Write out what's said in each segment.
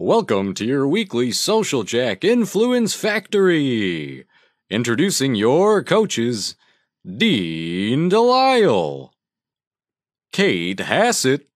Welcome to your weekly Social Jack Influence Factory. Introducing your coaches, Dean DeLisle, Kate Hassett,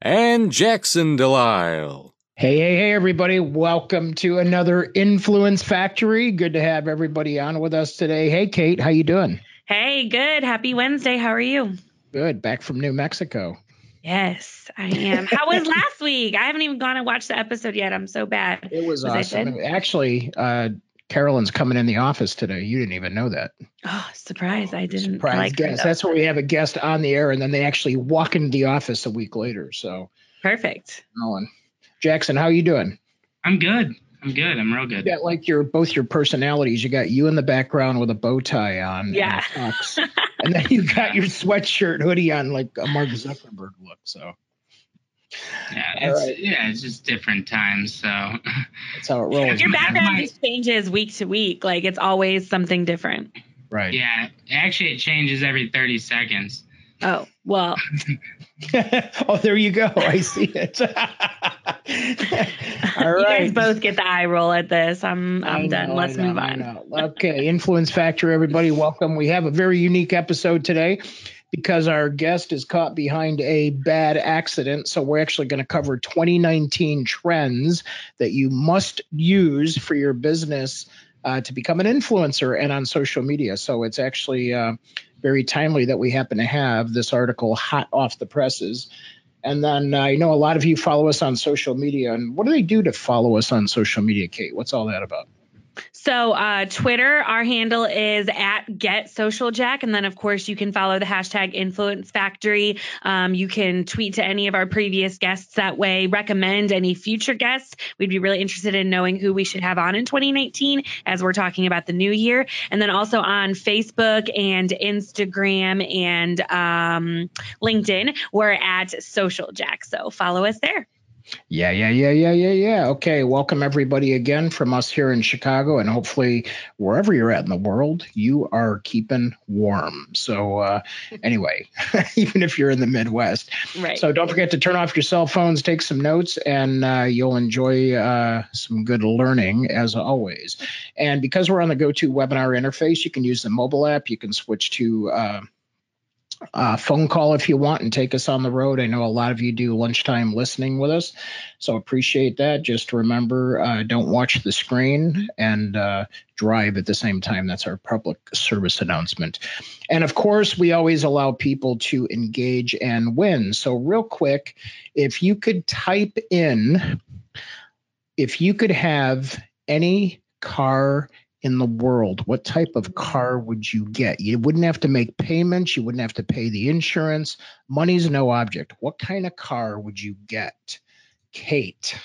and Jackson DeLisle. Hey, hey, hey, everybody. Welcome to another Influence Factory. Good to have everybody on with us today. Hey, Kate, how you doing? Hey, good. Happy Wednesday. How are you? Good. Back from New Mexico. Yes, I am. How was last week? I haven't even gone and watched the episode yet. I'm so bad. It was, was awesome. Actually, uh, Carolyn's coming in the office today. You didn't even know that. Oh, surprise! I didn't. Surprise like guest. That's where we have a guest on the air, and then they actually walk into the office a week later. So perfect. Nolan, Jackson, how are you doing? I'm good. I'm good. I'm real good. You got like your both your personalities. You got you in the background with a bow tie on. Yeah. And, and then you got your sweatshirt hoodie on like a Mark Zuckerberg look. So. Yeah, it's right. yeah, it's just different times. So that's how it rolls. Your background just changes week to week. Like it's always something different. Right. Yeah. Actually, it changes every 30 seconds. Oh, well. oh, there you go. I see it. All right. You guys both get the eye roll at this. I'm I'm know, done. Let's know, move on. Okay, Influence Factor, everybody, welcome. We have a very unique episode today because our guest is caught behind a bad accident. So we're actually going to cover 2019 trends that you must use for your business uh, to become an influencer and on social media. So it's actually uh, very timely that we happen to have this article hot off the presses. And then uh, I know a lot of you follow us on social media. And what do they do to follow us on social media, Kate? What's all that about? So uh, Twitter, our handle is at Get Social Jack, and then of course you can follow the hashtag Influence Factory. Um, you can tweet to any of our previous guests that way. Recommend any future guests. We'd be really interested in knowing who we should have on in 2019 as we're talking about the new year, and then also on Facebook and Instagram and um, LinkedIn, we're at Social Jack. So follow us there. Yeah, yeah, yeah, yeah, yeah, yeah. Okay, welcome everybody again from us here in Chicago, and hopefully wherever you're at in the world, you are keeping warm. So, uh, anyway, even if you're in the Midwest, right. So don't forget to turn off your cell phones, take some notes, and uh, you'll enjoy uh, some good learning as always. And because we're on the GoToWebinar interface, you can use the mobile app. You can switch to uh, phone call if you want and take us on the road. I know a lot of you do lunchtime listening with us, so appreciate that. Just remember, uh, don't watch the screen and uh, drive at the same time. That's our public service announcement. And of course, we always allow people to engage and win. So, real quick, if you could type in, if you could have any car in the world, what type of car would you get? You wouldn't have to make payments. You wouldn't have to pay the insurance. Money's no object. What kind of car would you get? Kate.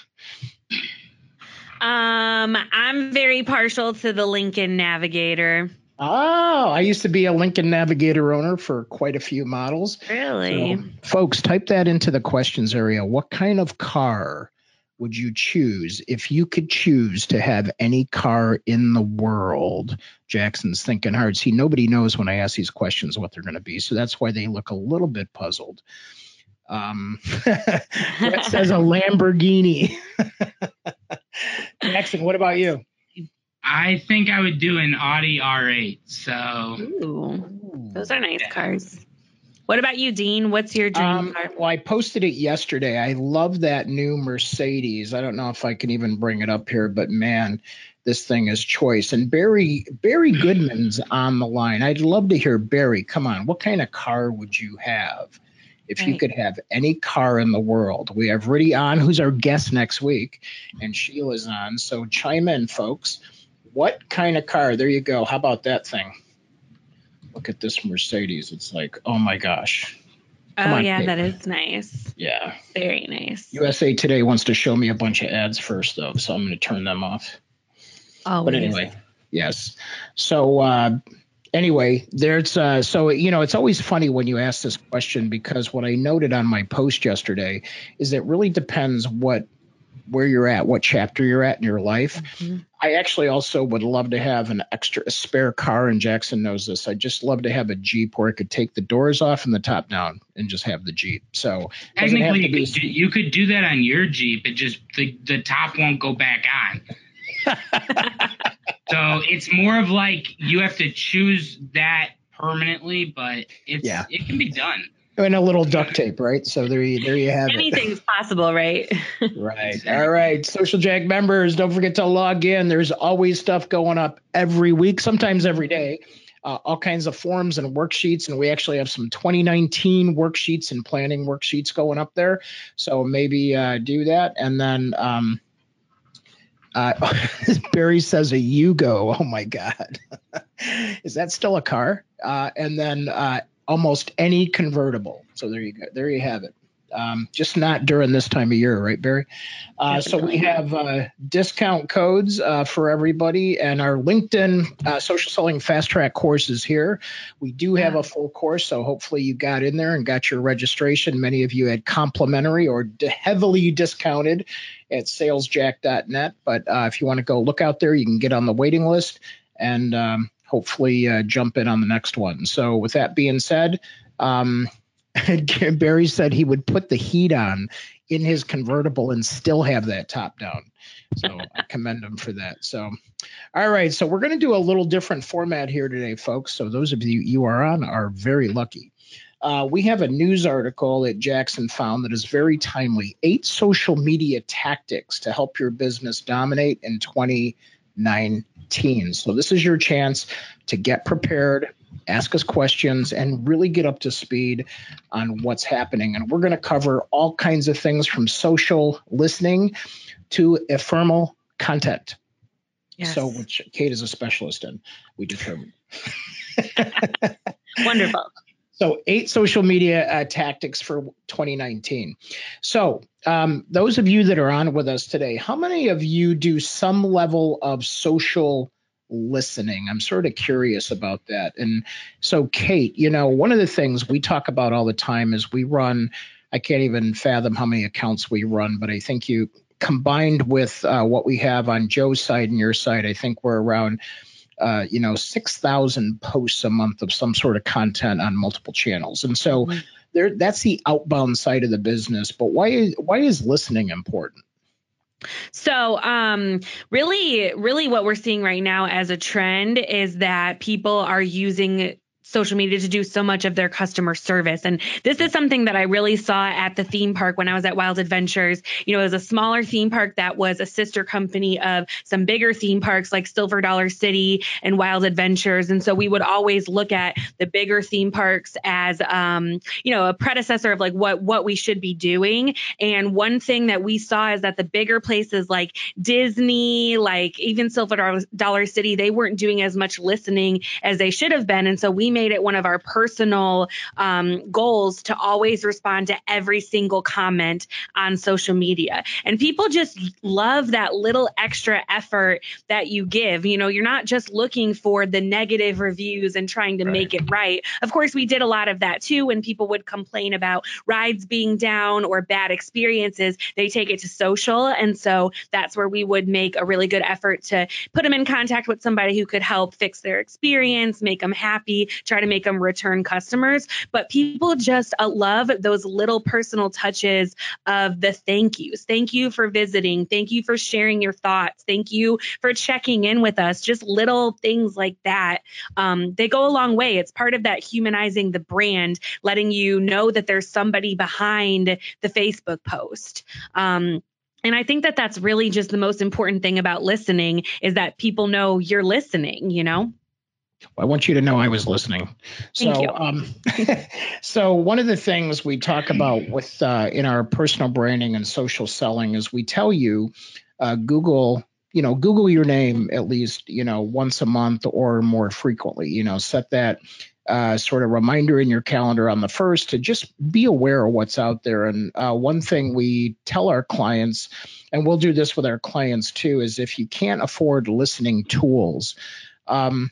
Um, I'm very partial to the Lincoln Navigator. Oh, I used to be a Lincoln Navigator owner for quite a few models. Really? So, folks, type that into the questions area. What kind of car would you choose if you could choose to have any car in the world? Jackson's thinking hard. See, nobody knows when I ask these questions what they're going to be, so that's why they look a little bit puzzled. Um, that says a Lamborghini. Jackson, what about you? I think I would do an Audi R8. So, Ooh, those are nice cars. What about you, Dean? What's your dream um, car? Well, I posted it yesterday. I love that new Mercedes. I don't know if I can even bring it up here, but man, this thing is choice. And Barry Barry Goodman's on the line. I'd love to hear Barry. Come on, what kind of car would you have if right. you could have any car in the world? We have Riddy on, who's our guest next week, and Sheila's on. So chime in, folks. What kind of car? There you go. How about that thing? Look at this Mercedes. It's like, oh my gosh. Come oh on, yeah, that is nice. Yeah. Very nice. USA Today wants to show me a bunch of ads first though, so I'm going to turn them off. Oh. But anyway, yes. So uh, anyway, there's uh, so you know it's always funny when you ask this question because what I noted on my post yesterday is it really depends what where you're at, what chapter you're at in your life. Mm-hmm. I actually also would love to have an extra a spare car, and Jackson knows this. I'd just love to have a Jeep where I could take the doors off and the top down and just have the Jeep. So technically, you, be... could do, you could do that on your Jeep. It just the, the top won't go back on. so it's more of like you have to choose that permanently, but it's yeah. it can be done and a little duct tape, right? So there you there you have Anything's it. Anything's possible, right? right. All right. Social Jack members, don't forget to log in. There's always stuff going up every week, sometimes every day. Uh, all kinds of forms and worksheets, and we actually have some 2019 worksheets and planning worksheets going up there. So maybe uh, do that, and then um, uh, Barry says a Yugo. Oh my God, is that still a car? Uh, and then uh, almost any convertible. So there you go. There you have it. Um, just not during this time of year, right, Barry? Uh, so we have uh, discount codes uh, for everybody, and our LinkedIn uh, social selling fast track course is here. We do have a full course, so hopefully you got in there and got your registration. Many of you had complimentary or heavily discounted at salesjack.net, but uh, if you want to go look out there, you can get on the waiting list and um, hopefully uh, jump in on the next one. So, with that being said, um, Barry said he would put the heat on in his convertible and still have that top down. So I commend him for that. So, all right. So we're going to do a little different format here today, folks. So those of you you are on are very lucky. Uh, we have a news article that Jackson found that is very timely. Eight social media tactics to help your business dominate in 2019. So this is your chance to get prepared, ask us questions, and really get up to speed on what's happening. And we're going to cover all kinds of things from social listening to ephemeral content. Yes. So, which Kate is a specialist in, we determined. Wonderful. So, eight social media uh, tactics for 2019. So, um, those of you that are on with us today, how many of you do some level of social listening? I'm sort of curious about that. And so, Kate, you know, one of the things we talk about all the time is we run, I can't even fathom how many accounts we run, but I think you combined with uh, what we have on Joe's side and your side, I think we're around uh, you know, 6,000 posts a month of some sort of content on multiple channels. And so mm-hmm. there, that's the outbound side of the business. But why, why is listening important? So, um, really, really, what we're seeing right now as a trend is that people are using social media to do so much of their customer service. And this is something that I really saw at the theme park when I was at Wild Adventures. You know, it was a smaller theme park that was a sister company of some bigger theme parks like Silver Dollar City and Wild Adventures. And so we would always look at the bigger theme parks as, um, you know, a predecessor of like what, what we should be doing. And one thing that we saw is that the bigger places like Disney, like even Silver Dollar City, they weren't doing as much listening as they should have been. And so we made it one of our personal um, goals to always respond to every single comment on social media. And people just love that little extra effort that you give. You know, you're not just looking for the negative reviews and trying to right. make it right. Of course, we did a lot of that too when people would complain about rides being down or bad experiences. They take it to social. And so that's where we would make a really good effort to put them in contact with somebody who could help fix their experience, make them happy, try to make them return customers. But people just uh, love those little personal touches of the thank yous. Thank you for visiting. Thank you for sharing your thoughts. Thank you for checking in with us. Just little things like that. Um, they go a long way. It's part of that humanizing the brand, letting you know that there's somebody behind the Facebook post. Um, and I think that that's really just the most important thing about listening is that people know you're listening, you know? I want you to know I was listening. So, um, so one of the things we talk about with uh, in our personal branding and social selling is we tell you uh, Google, you know, Google your name at least, you know, once a month or more frequently. You know, set that uh, sort of reminder in your calendar on the first to just be aware of what's out there. And uh, one thing we tell our clients, and we'll do this with our clients too, is if you can't afford listening tools. Um,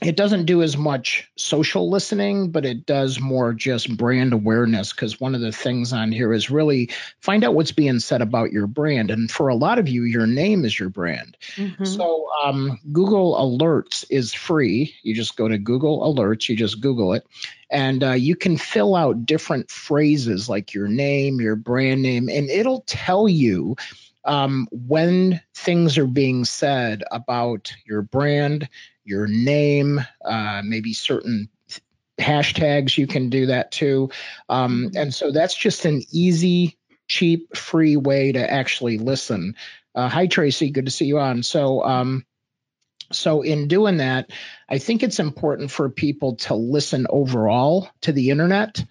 it doesn't do as much social listening, but it does more just brand awareness. Because one of the things on here is really find out what's being said about your brand. And for a lot of you, your name is your brand. Mm-hmm. So um, Google Alerts is free. You just go to Google Alerts, you just Google it, and uh, you can fill out different phrases like your name, your brand name, and it'll tell you um, when things are being said about your brand, your name, uh, maybe certain hashtags, you can do that too. Um, mm-hmm. and so that's just an easy, cheap, free way to actually listen. Uh, hi, Tracy. Good to see you on. So, um, so in doing that, I think it's important for people to listen overall to the internet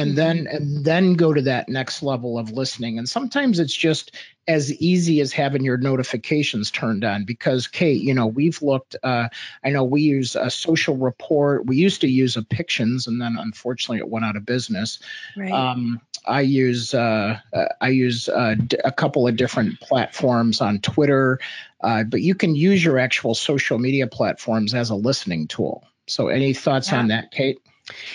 and then mm-hmm. and then go to that next level of listening and sometimes it's just as easy as having your notifications turned on because kate you know we've looked uh, i know we use a social report we used to use a pictions and then unfortunately it went out of business right. um, i use uh, uh i use uh, a couple of different platforms on twitter uh, but you can use your actual social media platforms as a listening tool so any thoughts yeah. on that kate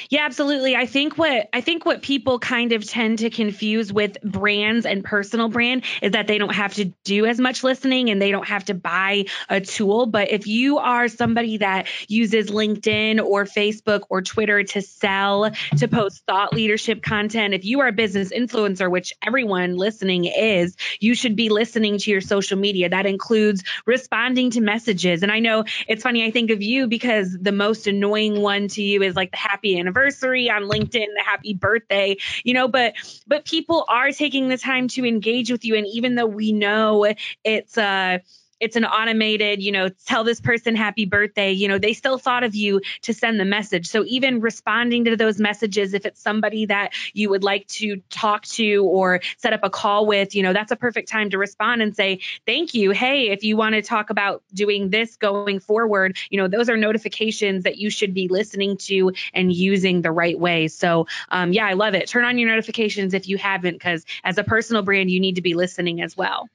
yeah, absolutely. I think what I think what people kind of tend to confuse with brands and personal brand is that they don't have to do as much listening and they don't have to buy a tool, but if you are somebody that uses LinkedIn or Facebook or Twitter to sell, to post thought leadership content, if you are a business influencer, which everyone listening is, you should be listening to your social media. That includes responding to messages. And I know it's funny I think of you because the most annoying one to you is like the happy happy anniversary on LinkedIn, the happy birthday, you know, but but people are taking the time to engage with you. And even though we know it's uh it's an automated, you know, tell this person happy birthday, you know, they still thought of you to send the message. So even responding to those messages, if it's somebody that you would like to talk to or set up a call with, you know, that's a perfect time to respond and say, thank you. Hey, if you want to talk about doing this going forward, you know, those are notifications that you should be listening to and using the right way. So, um, yeah, I love it. Turn on your notifications if you haven't, because as a personal brand, you need to be listening as well.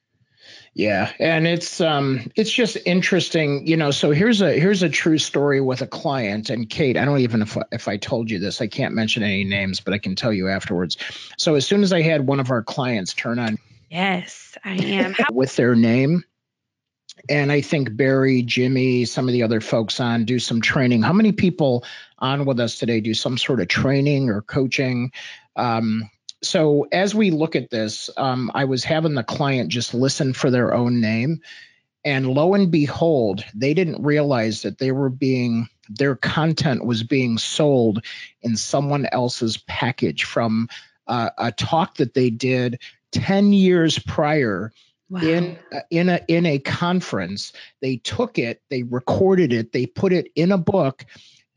Yeah, and it's um it's just interesting, you know. So here's a here's a true story with a client and Kate. I don't even if if I told you this, I can't mention any names, but I can tell you afterwards. So as soon as I had one of our clients turn on, yes, I am with their name, and I think Barry, Jimmy, some of the other folks on do some training. How many people on with us today do some sort of training or coaching? Um, so as we look at this, um, I was having the client just listen for their own name. And lo and behold, they didn't realize that they were being, their content was being sold in someone else's package from uh, a talk that they did 10 years prior Wow. in uh, in a in a conference they took it they recorded it they put it in a book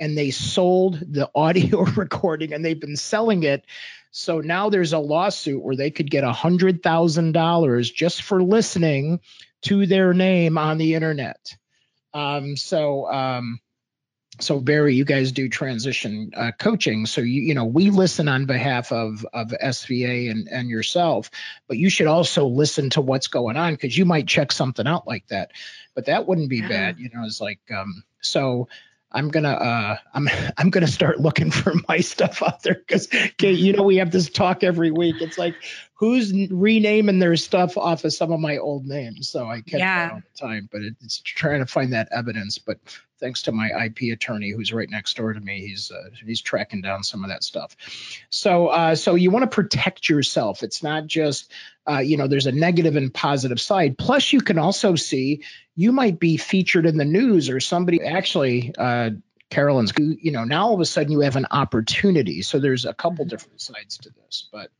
and they sold the audio recording and they've been selling it so now there's a lawsuit where they could get a hundred thousand dollars just for listening to their name on the internet. Um, so um, so Barry, you guys do transition uh, coaching. So you you know we listen on behalf of of SVA and and yourself, but you should also listen to what's going on because you might check something out like that. But that wouldn't be yeah. bad, you know. It's like um, so I'm gonna uh, I'm I'm gonna start looking for my stuff out there because you know we have this talk every week. It's like who's renaming their stuff off of some of my old names, so I catch yeah. that all the time. But it, it's trying to find that evidence. But thanks to my IP attorney who's right next door to me, he's uh, he's tracking down some of that stuff. So uh, so you want to protect yourself. It's not just uh, you know there's a negative and positive side. Plus you can also see you might be featured in the news or somebody actually uh, Carolyn's, you know, now all of a sudden you have an opportunity. So there's a couple mm-hmm. different sides to this, but.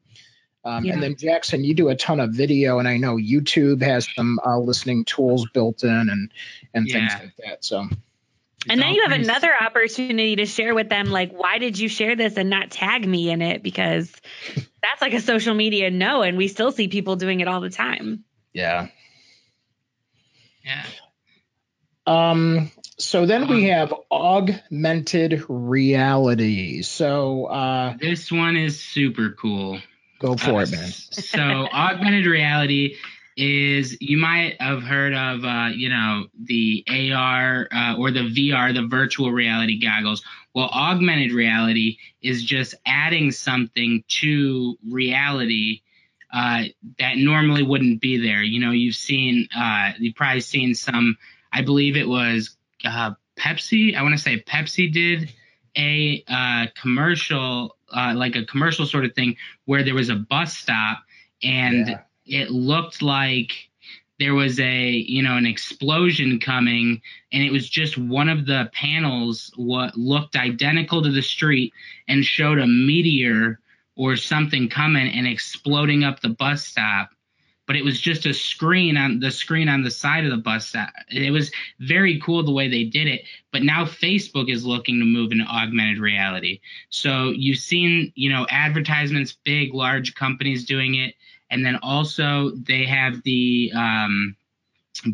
Um, yeah. And then Jackson, you do a ton of video, and I know YouTube has some uh, listening tools built in and and yeah. things like that. So. And then you have another opportunity to share with them, like, why did you share this and not tag me in it? Because that's like a social media no, and we still see people doing it all the time. Yeah. Yeah. Um, so then we um, have augmented reality. So uh, this one is super cool. Go for uh, it, man. so augmented reality is you might have heard of, uh, you know, the AR uh, or the VR, the virtual reality goggles. Well, augmented reality is just adding something to reality uh, that normally wouldn't be there. You know, you've seen, uh, you've probably seen some. I believe it was uh, Pepsi. I want to say Pepsi did a uh, like a commercial sort of thing, where there was a bus stop and. Yeah it looked like there was a you know an explosion coming and it was just one of the panels what looked identical to the street and showed a meteor or something coming and exploding up the bus stop but it was just a screen on the screen on the side of the bus it was very cool the way they did it but now facebook is looking to move into augmented reality so you've seen you know advertisements big large companies doing it and then also they have the um,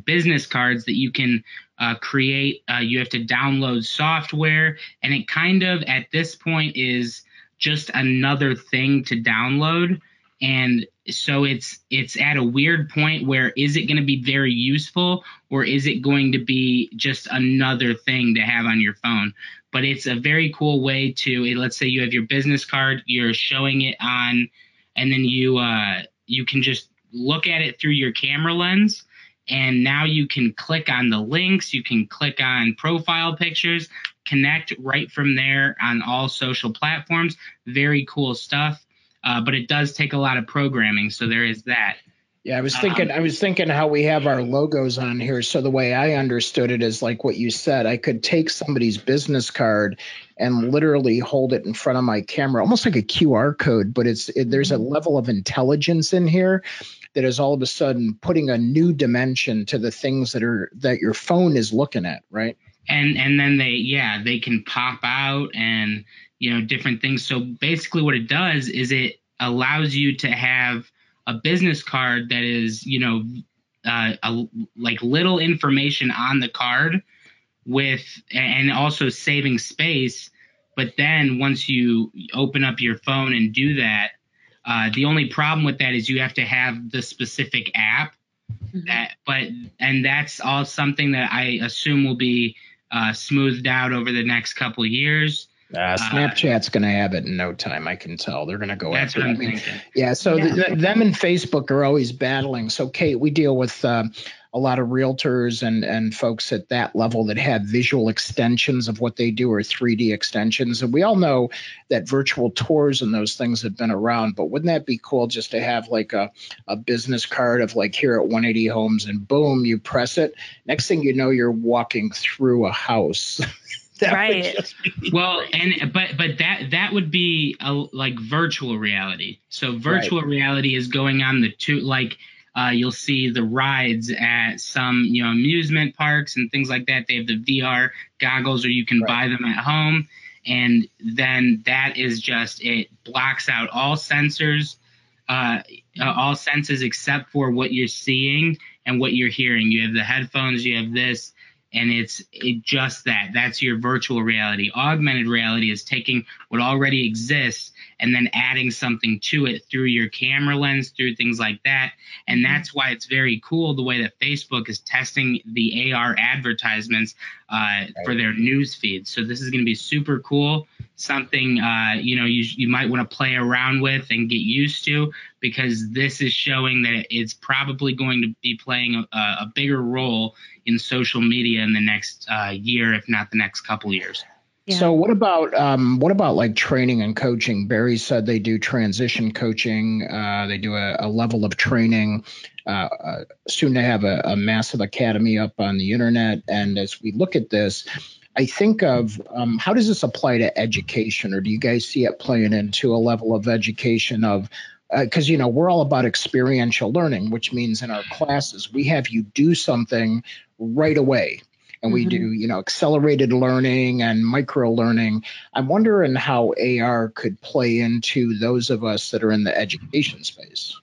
business cards that you can uh, create. Uh, you have to download software, and it kind of at this point is just another thing to download. And so it's it's at a weird point where is it going to be very useful or is it going to be just another thing to have on your phone? But it's a very cool way to let's say you have your business card, you're showing it on, and then you uh, you can just look at it through your camera lens and now you can click on the links you can click on profile pictures connect right from there on all social platforms very cool stuff uh, but it does take a lot of programming so there is that yeah, I was thinking. Um, I was thinking how we have our logos on here. So the way I understood it is like what you said. I could take somebody's business card and literally hold it in front of my camera, almost like a QR code. But it's it, there's a mm-hmm. level of intelligence in here that is all of a sudden putting a new dimension to the things that are that your phone is looking at, right? And and then they yeah they can pop out and you know different things. So basically, what it does is it allows you to have a business card that is, you know, uh, a, like little information on the card with, and also saving space. But then once you open up your phone and do that, uh, the only problem with that is you have to have the specific app. Mm-hmm. That, but and that's all something that I assume will be uh, smoothed out over the next couple years. Uh, Snapchat's going to have it in no time. I can tell they're going to go after I'm. Yeah. So yeah. The, them and Facebook are always battling. So Kate, we deal with uh, a lot of realtors and and folks at that level that have visual extensions of what they do or 3D extensions. And we all know that virtual tours and those things have been around. But wouldn't that be cool just to have like a a business card of like here at 180 Homes and boom, you press it. Next thing you know, you're walking through a house. that right. well, and but but that that would be a, like virtual reality. So virtual right. reality is going on the two like uh, you'll see the rides at some you know amusement parks and things like that. They have the VR goggles, or you can right. buy them at home, and then that is just it blocks out all sensors, uh, uh, all senses except for what you're seeing and what you're hearing. You have the headphones, you have this, and it's it just that that's your virtual reality. Augmented reality is taking what already exists and then adding something to it through your camera lens through things like that and mm-hmm. that's why it's very cool the way that facebook is testing the ar advertisements uh, right. for their news feed so this is going to be super cool something uh, you know you, you might want to play around with and get used to because this is showing that it's probably going to be playing a, a bigger role in social media in the next uh, year, if not the next couple years. Yeah. So what about um, what about like training and coaching? Barry said they do transition coaching. Uh, they do a, a, level of training. Uh, uh, soon to have a, a, massive academy up on the internet. And as we look at this, I think of um, how does this apply to education, or do you guys see it playing into a level of education of because uh, you know we're all about experiential learning, which means in our classes we have you do something right away and we mm-hmm. do you know accelerated learning and micro learning i'm wondering how ar could play into those of us that are in the education space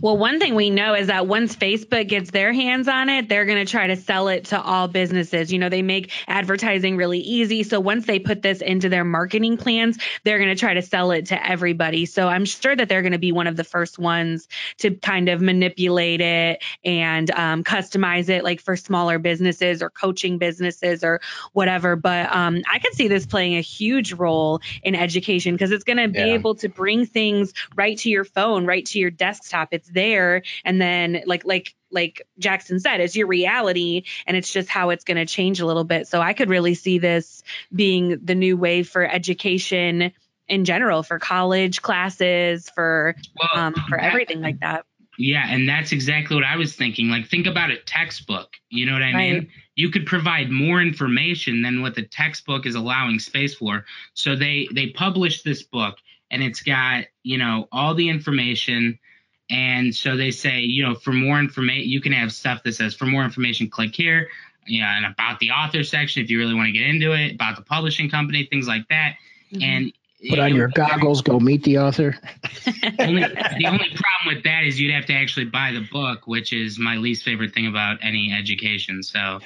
Well, one thing we know is that once Facebook gets their hands on it, they're going to try to sell it to all businesses. You know, they make advertising really easy. So once they put this into their marketing plans, they're going to try to sell it to everybody. So I'm sure that they're going to be one of the first ones to kind of manipulate it and um, customize it, like for smaller businesses or coaching businesses or whatever. But um, I could see this playing a huge role in education because it's going to be Yeah. able to bring things right to your phone, right to your desktop. It's there, and then like like like Jackson said, it's your reality, and it's just how it's going to change a little bit. So I could really see this being the new way for education in general, for college classes, for Well, um, for that- everything like that. Yeah, and that's exactly what I was thinking. Like, think about a textbook. You know what I mean? You could provide more information than what the textbook is allowing space for. So they they published this book, and it's got you know all the information. And so they say, you know, for more information, you can have stuff that says, for more information, click here. Yeah, and about the author section if you really want to get into it, about the publishing company, things like that. Mhm. And Put on it- your goggles, go meet the author. only, the only problem with that is you'd have to actually buy the book, which is my least favorite thing about any education. So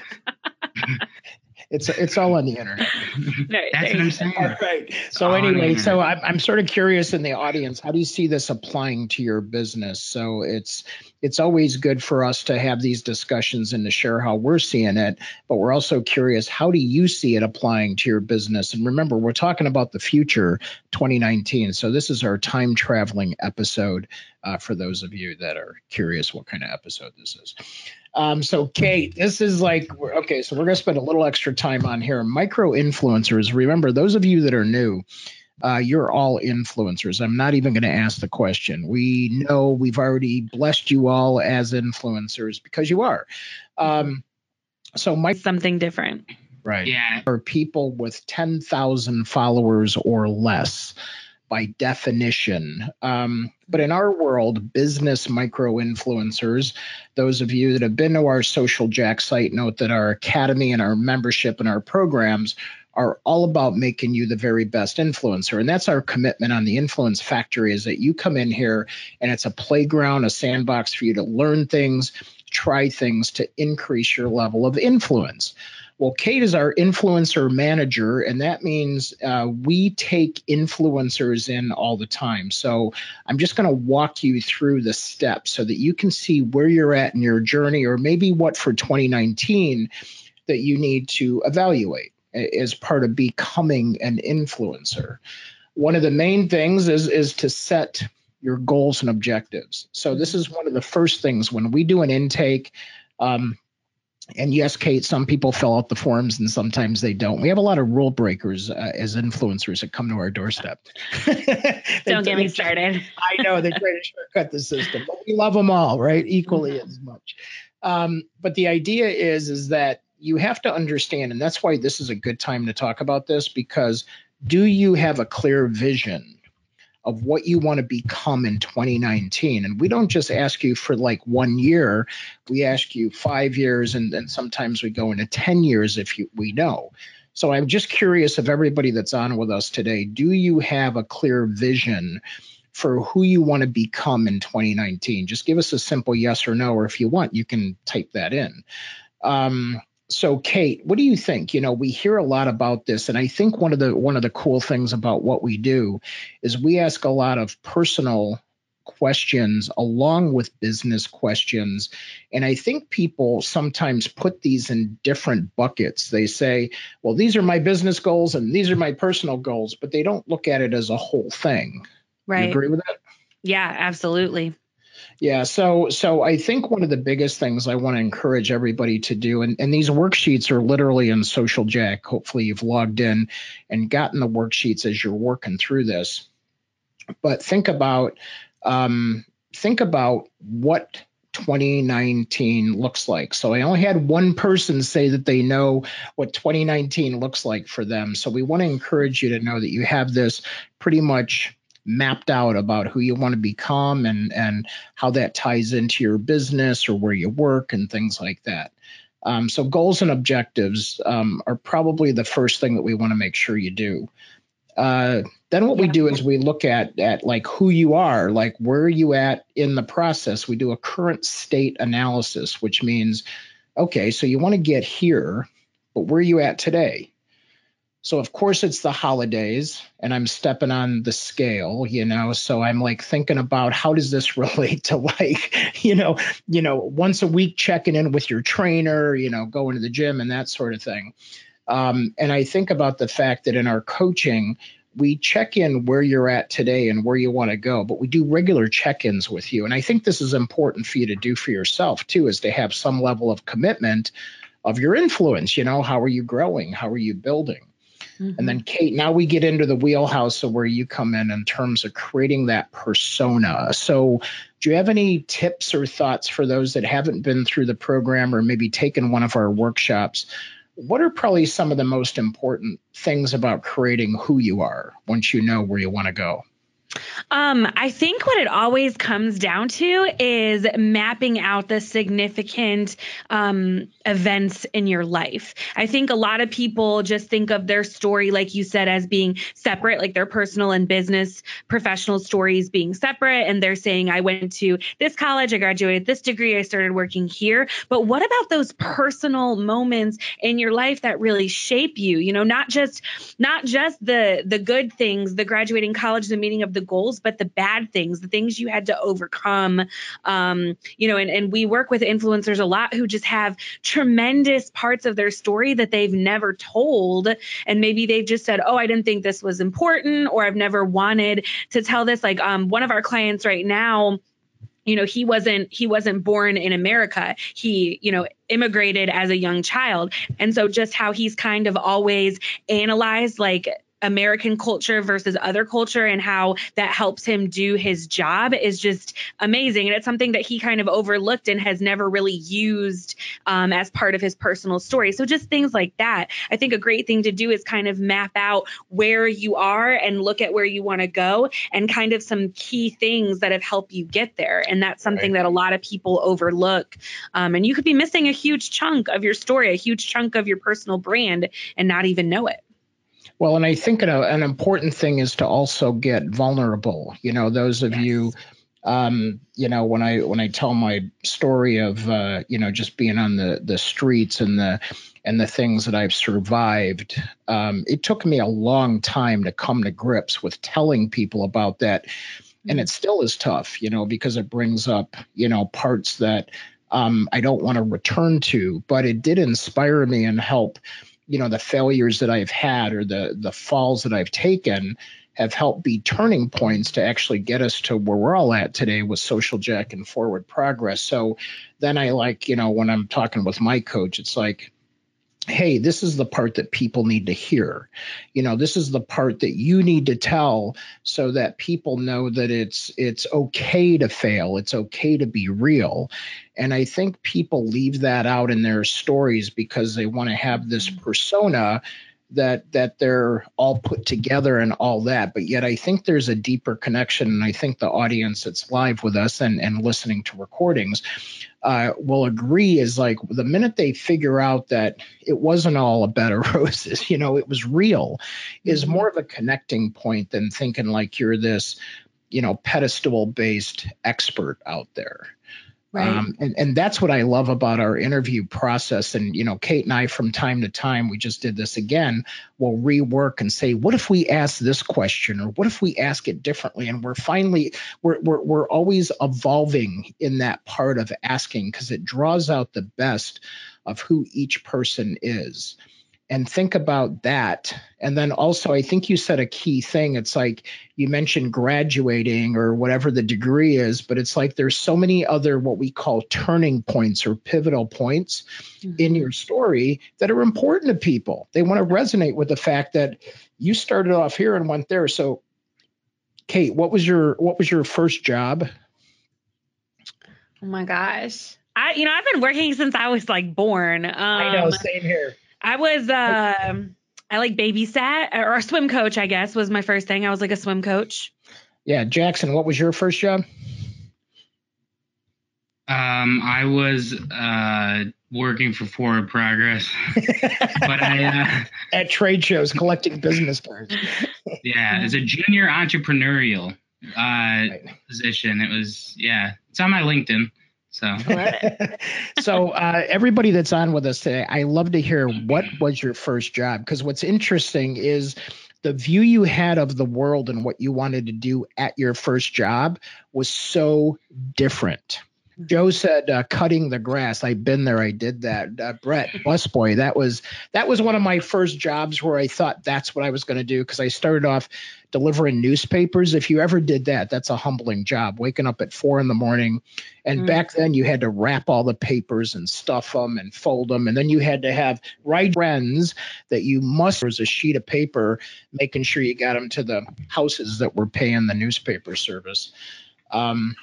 It's it's all on the internet. There- that's what I'm you saying. All right. So anyway, so I'm I'm sort of curious in the audience, how do you see this applying to your business? So it's it's always good for us to have these discussions and to share how we're seeing it, but we're also curious, how do you see it applying to your business? And remember, we're talking about the future, 2019. So this is our time traveling episode uh, for those of you that are curious what kind of episode this is. Um, so Kate, this is like okay. So we're gonna spend a little extra time on here. Micro influencers. Remember, those of you that are new, uh, you're all influencers. I'm not even going to ask the question. We know we've already blessed you all as influencers because you are. Um, so my something different. right yeah, are people with 10,000 followers or less by definition. Um, but in our world, business micro influencers, those of you that have been to our Social Jack site, note that our academy and our membership and our programs are all about making you the very best influencer. And that's our commitment on the Influence Factory is that you come in here and it's a playground, a sandbox for you to learn things, try things to increase your level of influence. Well, Kate is our influencer manager, and that means uh, we take influencers in all the time. So I'm just going to walk you through the steps so that you can see where you're at in your journey, or maybe what for 2019 that you need to evaluate as part of becoming an influencer. One of the main things is is to set your goals and objectives. So this is one of the first things when we do an intake. Um, and yes, Kate, some people fill out the forms and sometimes they don't. We have a lot of rule breakers uh, as influencers that come to our doorstep. They- Don't get me started. I know they're trying to shortcut the system, but we love them all, right? Equally as much. Um, but the idea is, is that you have to understand, and that's why this is a good time to talk about this because do you have a clear vision of what you want to become in 2019? And we don't just ask you for like one year, we ask you five years, and then sometimes we go into 10 years if you, we know. So I'm just curious of everybody that's on with us today, do you have a clear vision for who you want to become in 2019? Just give us a simple yes or no, or if you want, you can type that in. Um, so Kate, what do you think? You know, we hear a lot about this, and I think one of the one of the cool things about what we do is we ask a lot of personal questions along with business questions. And I think people sometimes put these in different buckets. They say, well, these are my business goals and these are my personal goals, but they don't look at it as a whole thing. Right. You agree with that? Yeah, absolutely. Yeah, so so I think one of the biggest things I want to encourage everybody to do, and, and these worksheets are literally in Social Jack. Hopefully you've logged in and gotten the worksheets as you're working through this. But think about um, think about what 2019 looks like. So I only had one person say that they know what 2019 looks like for them. So we want to encourage you to know that you have this pretty much mapped out about who you want to become and and how that ties into your business or where you work and things like that. Um, so goals and objectives um, are probably the first thing that we want to make sure you do. uh, then what we do is we look at at like who you are, like where are you at in the process. We do a current state analysis, which means, okay, so you want to get here, but where are you at today? So of course it's the holidays and I'm stepping on the scale, you know, so I'm like thinking about how does this relate to like, you know, you know, once a week checking in with your trainer, you know, going to the gym and that sort of thing. Um, and I think about the fact that in our coaching, we check in where you're at today and where you want to go, but we do regular check ins with you. And I think this is important for you to do for yourself too, is to have some level of commitment of your influence. You know, how are you growing? How are you building? And then, mm-hmm. Kate, now we get into the wheelhouse of where you come in in terms of creating that persona. So, do you have any tips or thoughts for those that haven't been through the program or maybe taken one of our workshops? What are probably some of the most important things about creating who you are once you know where you want to go? Um, I think what it always comes down to is mapping out the significant um, events in your life. I think a lot of people just think of their story, like you said, as being separate, like their personal and business professional stories being separate. And they're saying, I went to this college, I graduated this degree, I started working here. But what about those personal moments in your life that really shape you? You know, not just not just the the good things, the graduating college, the meeting of the goals, but the bad things, the things you had to overcome. Um, you know, and, and we work with influencers a lot who just have tremendous parts of their story that they've never told. And maybe they've just said, Oh, I didn't think this was important, or I've never wanted to tell this. Like um, one of our clients right now, you know he wasn't he wasn't born in america he you know immigrated as a young child and so just how he's kind of always analyzed like American culture versus other culture and how that helps him do his job is just amazing. And it's something that he kind of overlooked and has never really used um, as part of his personal story. So just things like that. I think a great thing to do is kind of map out where you are and look at where you want to go and kind of some key things that have helped you get there. And that's something that a lot of people overlook. Um, and you could be missing a huge chunk of your story, a huge chunk of your personal brand and not even know it. Well, and I think an, an important thing is to also get vulnerable. You know, those of Yes. you, um, you know, when I when I tell my story of uh, you know just being on the the streets and the and the things that I've survived, um, it took me a long time to come to grips with telling people about that, and it still is tough, you know, because it brings up you know parts that um, I don't want to return to, but it did inspire me and help you know the failures that I've had or the the falls that I've taken have helped be turning points to actually get us to where we're all at today with social jack and forward progress. So then I like, you know, when I'm talking with my coach, it's like, hey, this is the part that people need to hear. You know, this is the part that you need to tell so that people know that it's it's okay to fail, it's okay to be real. And I think people leave that out in their stories because they want to have this persona that that they're all put together and all that but yet i think there's a deeper connection and i think the audience that's live with us and and listening to recordings uh, will agree is like the minute they figure out that it wasn't all a bed of roses you know it was real is more of a connecting point than thinking like you're this you know pedestal based expert out there um, and, and that's what I love about our interview process. And, you know, Kate and I, from time to time, we just did this again, will rework and say, what if we ask this question or what if we ask it differently? And we're finally, we're, we're, we're always evolving in that part of asking because it draws out the best of who each person is. And think about that. And then also, I think you said a key thing. It's like you mentioned graduating or whatever the degree is, but it's like there's so many other what we call turning points or pivotal points in your story that are important to people. They want to resonate with the fact that you started off here and went there. So, Kate, what was your what was your first job? Oh my gosh. I you know, I've been working since I was like born. Um I know, same here. I was um I like babysat or a swim coach, I guess, was my first thing. I was like a swim coach. Yeah, Jackson, what was your first job? Um, I was uh, working for Forward Progress, but I uh, at trade shows collecting business cards. yeah, as a junior entrepreneurial uh, right. position, it was yeah, it's on my LinkedIn. So, so uh, everybody that's on with us today, I love to hear what was your first job because what's interesting is the view you had of the world and what you wanted to do at your first job was so different. Joe said uh, cutting the grass. I've been there. I did that. Uh, Brett busboy. That was that was one of my first jobs where I thought that's what I was going to do because I started off delivering newspapers. If you ever did that, that's a humbling job. Waking up at four in the morning, and mm. back then you had to wrap all the papers and stuff them and fold them, and then you had to have right friends that you must. There was a sheet of paper making sure you got them to the houses that were paying the newspaper service. Um,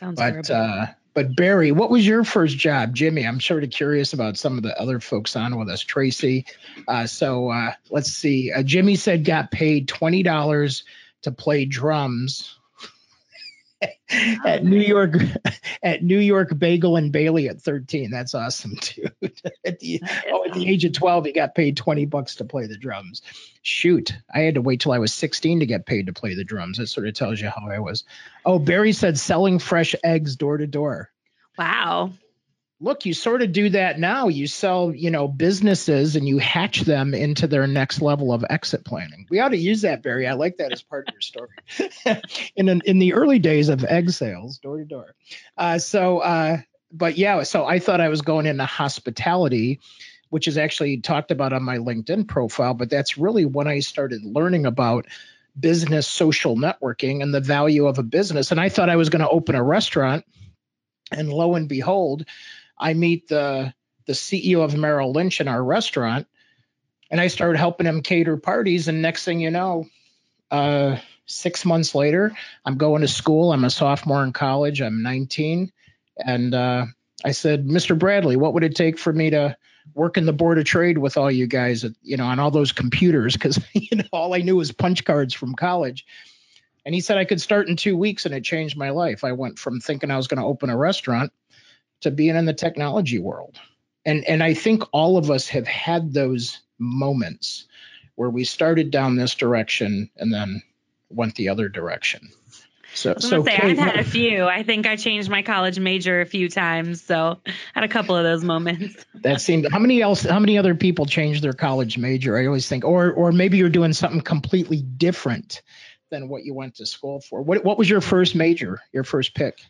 Sounds but uh, but Barry, what was your first job, Jimmy? I'm sort of curious about some of the other folks on with us. Tracy, uh, so uh, let's see. Uh, Jimmy said got paid twenty dollars to play drums at New York at New York Bagel and Bailey at 13. That's awesome, dude. at the oh, at the age of 12, he got paid 20 bucks to play the drums. Shoot, I had to wait till I was 16 to get paid to play the drums. That sort of tells you how I was. Oh, Barry said selling fresh eggs door to door. Wow look, you sort of do that now. You sell, you know, businesses and you hatch them into their next level of exit planning. We ought to use that, Barry. I like that as part of your story. in an, in the early days of egg sales, door to door. Uh, so, uh, but yeah, so I thought I was going into hospitality, which is actually talked about on my LinkedIn profile. But that's really when I started learning about business social networking and the value of a business. And I thought I was going to open a restaurant. And lo and behold, I meet the the CEO of Merrill Lynch in our restaurant, and I started helping him cater parties. And next thing you know, uh, six months later, I'm going to school. I'm a sophomore in college. I'm 19, and uh, I said, Mr. Bradley, what would it take for me to work in the board of trade with all you guys, you know, on all those computers? Because you know, all I knew was punch cards from college. And he said I could start in two weeks, and it changed my life. I went from thinking I was going to open a restaurant to being in the technology world. And and I think all of us have had those moments where we started down this direction and then went the other direction. So, so say, Kate, I've had a few. I think I changed my college major a few times, so had a couple of those moments. that seemed. How many else? How many other people changed their college major? I always think, or or maybe you're doing something completely different than what you went to school for. What what was your first major? Your first pick?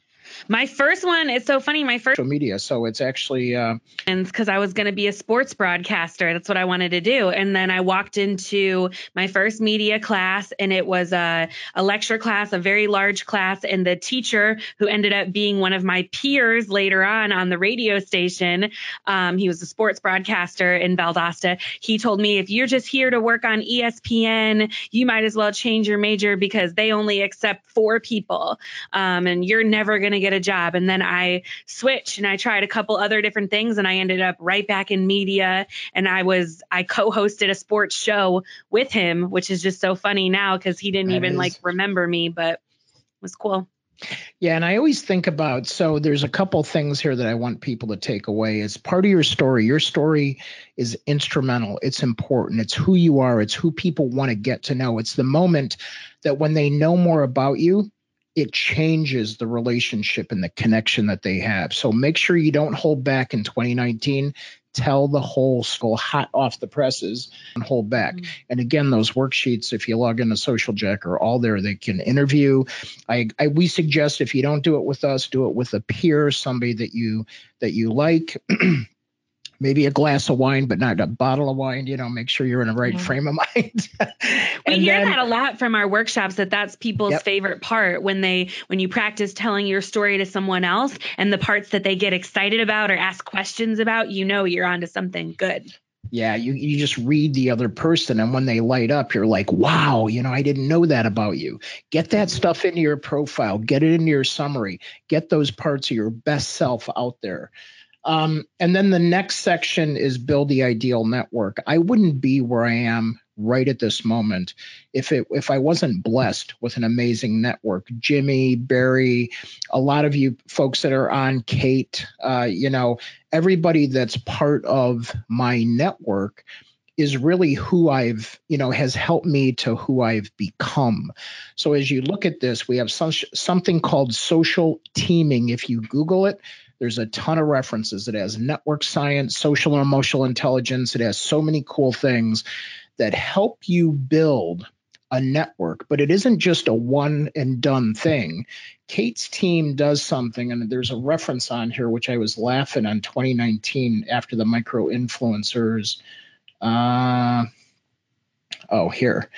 My first one is so funny. My first social media. So it's actually uh because I was going to be a sports broadcaster. That's what I wanted to do. And then I walked into my first media class and it was a, a lecture class, a very large class. And the teacher who ended up being one of my peers later on on the radio station, um, he was a sports broadcaster in Valdosta. He told me, if you're just here to work on ESPN, you might as well change your major because they only accept four people. Um, and you're never going to get a job. And then I switched and I tried a couple other different things and I ended up right back in media. And I was, I co hosted a sports show with him, which is just so funny now because he didn't that even is. like remember me, but it was cool. Yeah, and I always think about so there's a couple things here that I want people to take away. It's part of your story. Your story is instrumental. It's important. It's who you are. It's who people want to get to know. It's the moment that when they know more about you, it changes the relationship and the connection that they have. So make sure you don't hold back in 2019. Tell the whole school hot off the presses and hold back. Mm-hmm. And again, those worksheets, if you log into Social Jack, are all there. They can interview. I, I we suggest if you don't do it with us, do it with a peer, somebody that you that you like. maybe a glass of wine, but not a bottle of wine. You know, make sure you're in the right yeah. frame of mind. we hear then, that a lot from our workshops that that's people's yep. favorite part when they when you practice telling your story to someone else and the parts that they get excited about or ask questions about, you know you're onto something good. Yeah, you, you just read the other person, and when they light up, you're like, wow, you know, I didn't know that about you. Get that stuff into your profile, get it into your summary, get those parts of your best self out there Um, and then the next section is build the ideal network. I wouldn't be where I am right at this moment if it if I wasn't blessed with an amazing network. Jimmy, Barry, a lot of you folks that are on Kate, uh, you know, everybody that's part of my network is really who I've, you know, has helped me to who I've become. So as you look at this, we have some, something called social teaming. If you Google it, there's a ton of references. It has network science, social and emotional intelligence. It has so many cool things that help you build a network, but it isn't just a one and done thing. Kate's team does something, and there's a reference on here which I was laughing on 2019 after the micro influencers. Uh, oh, here.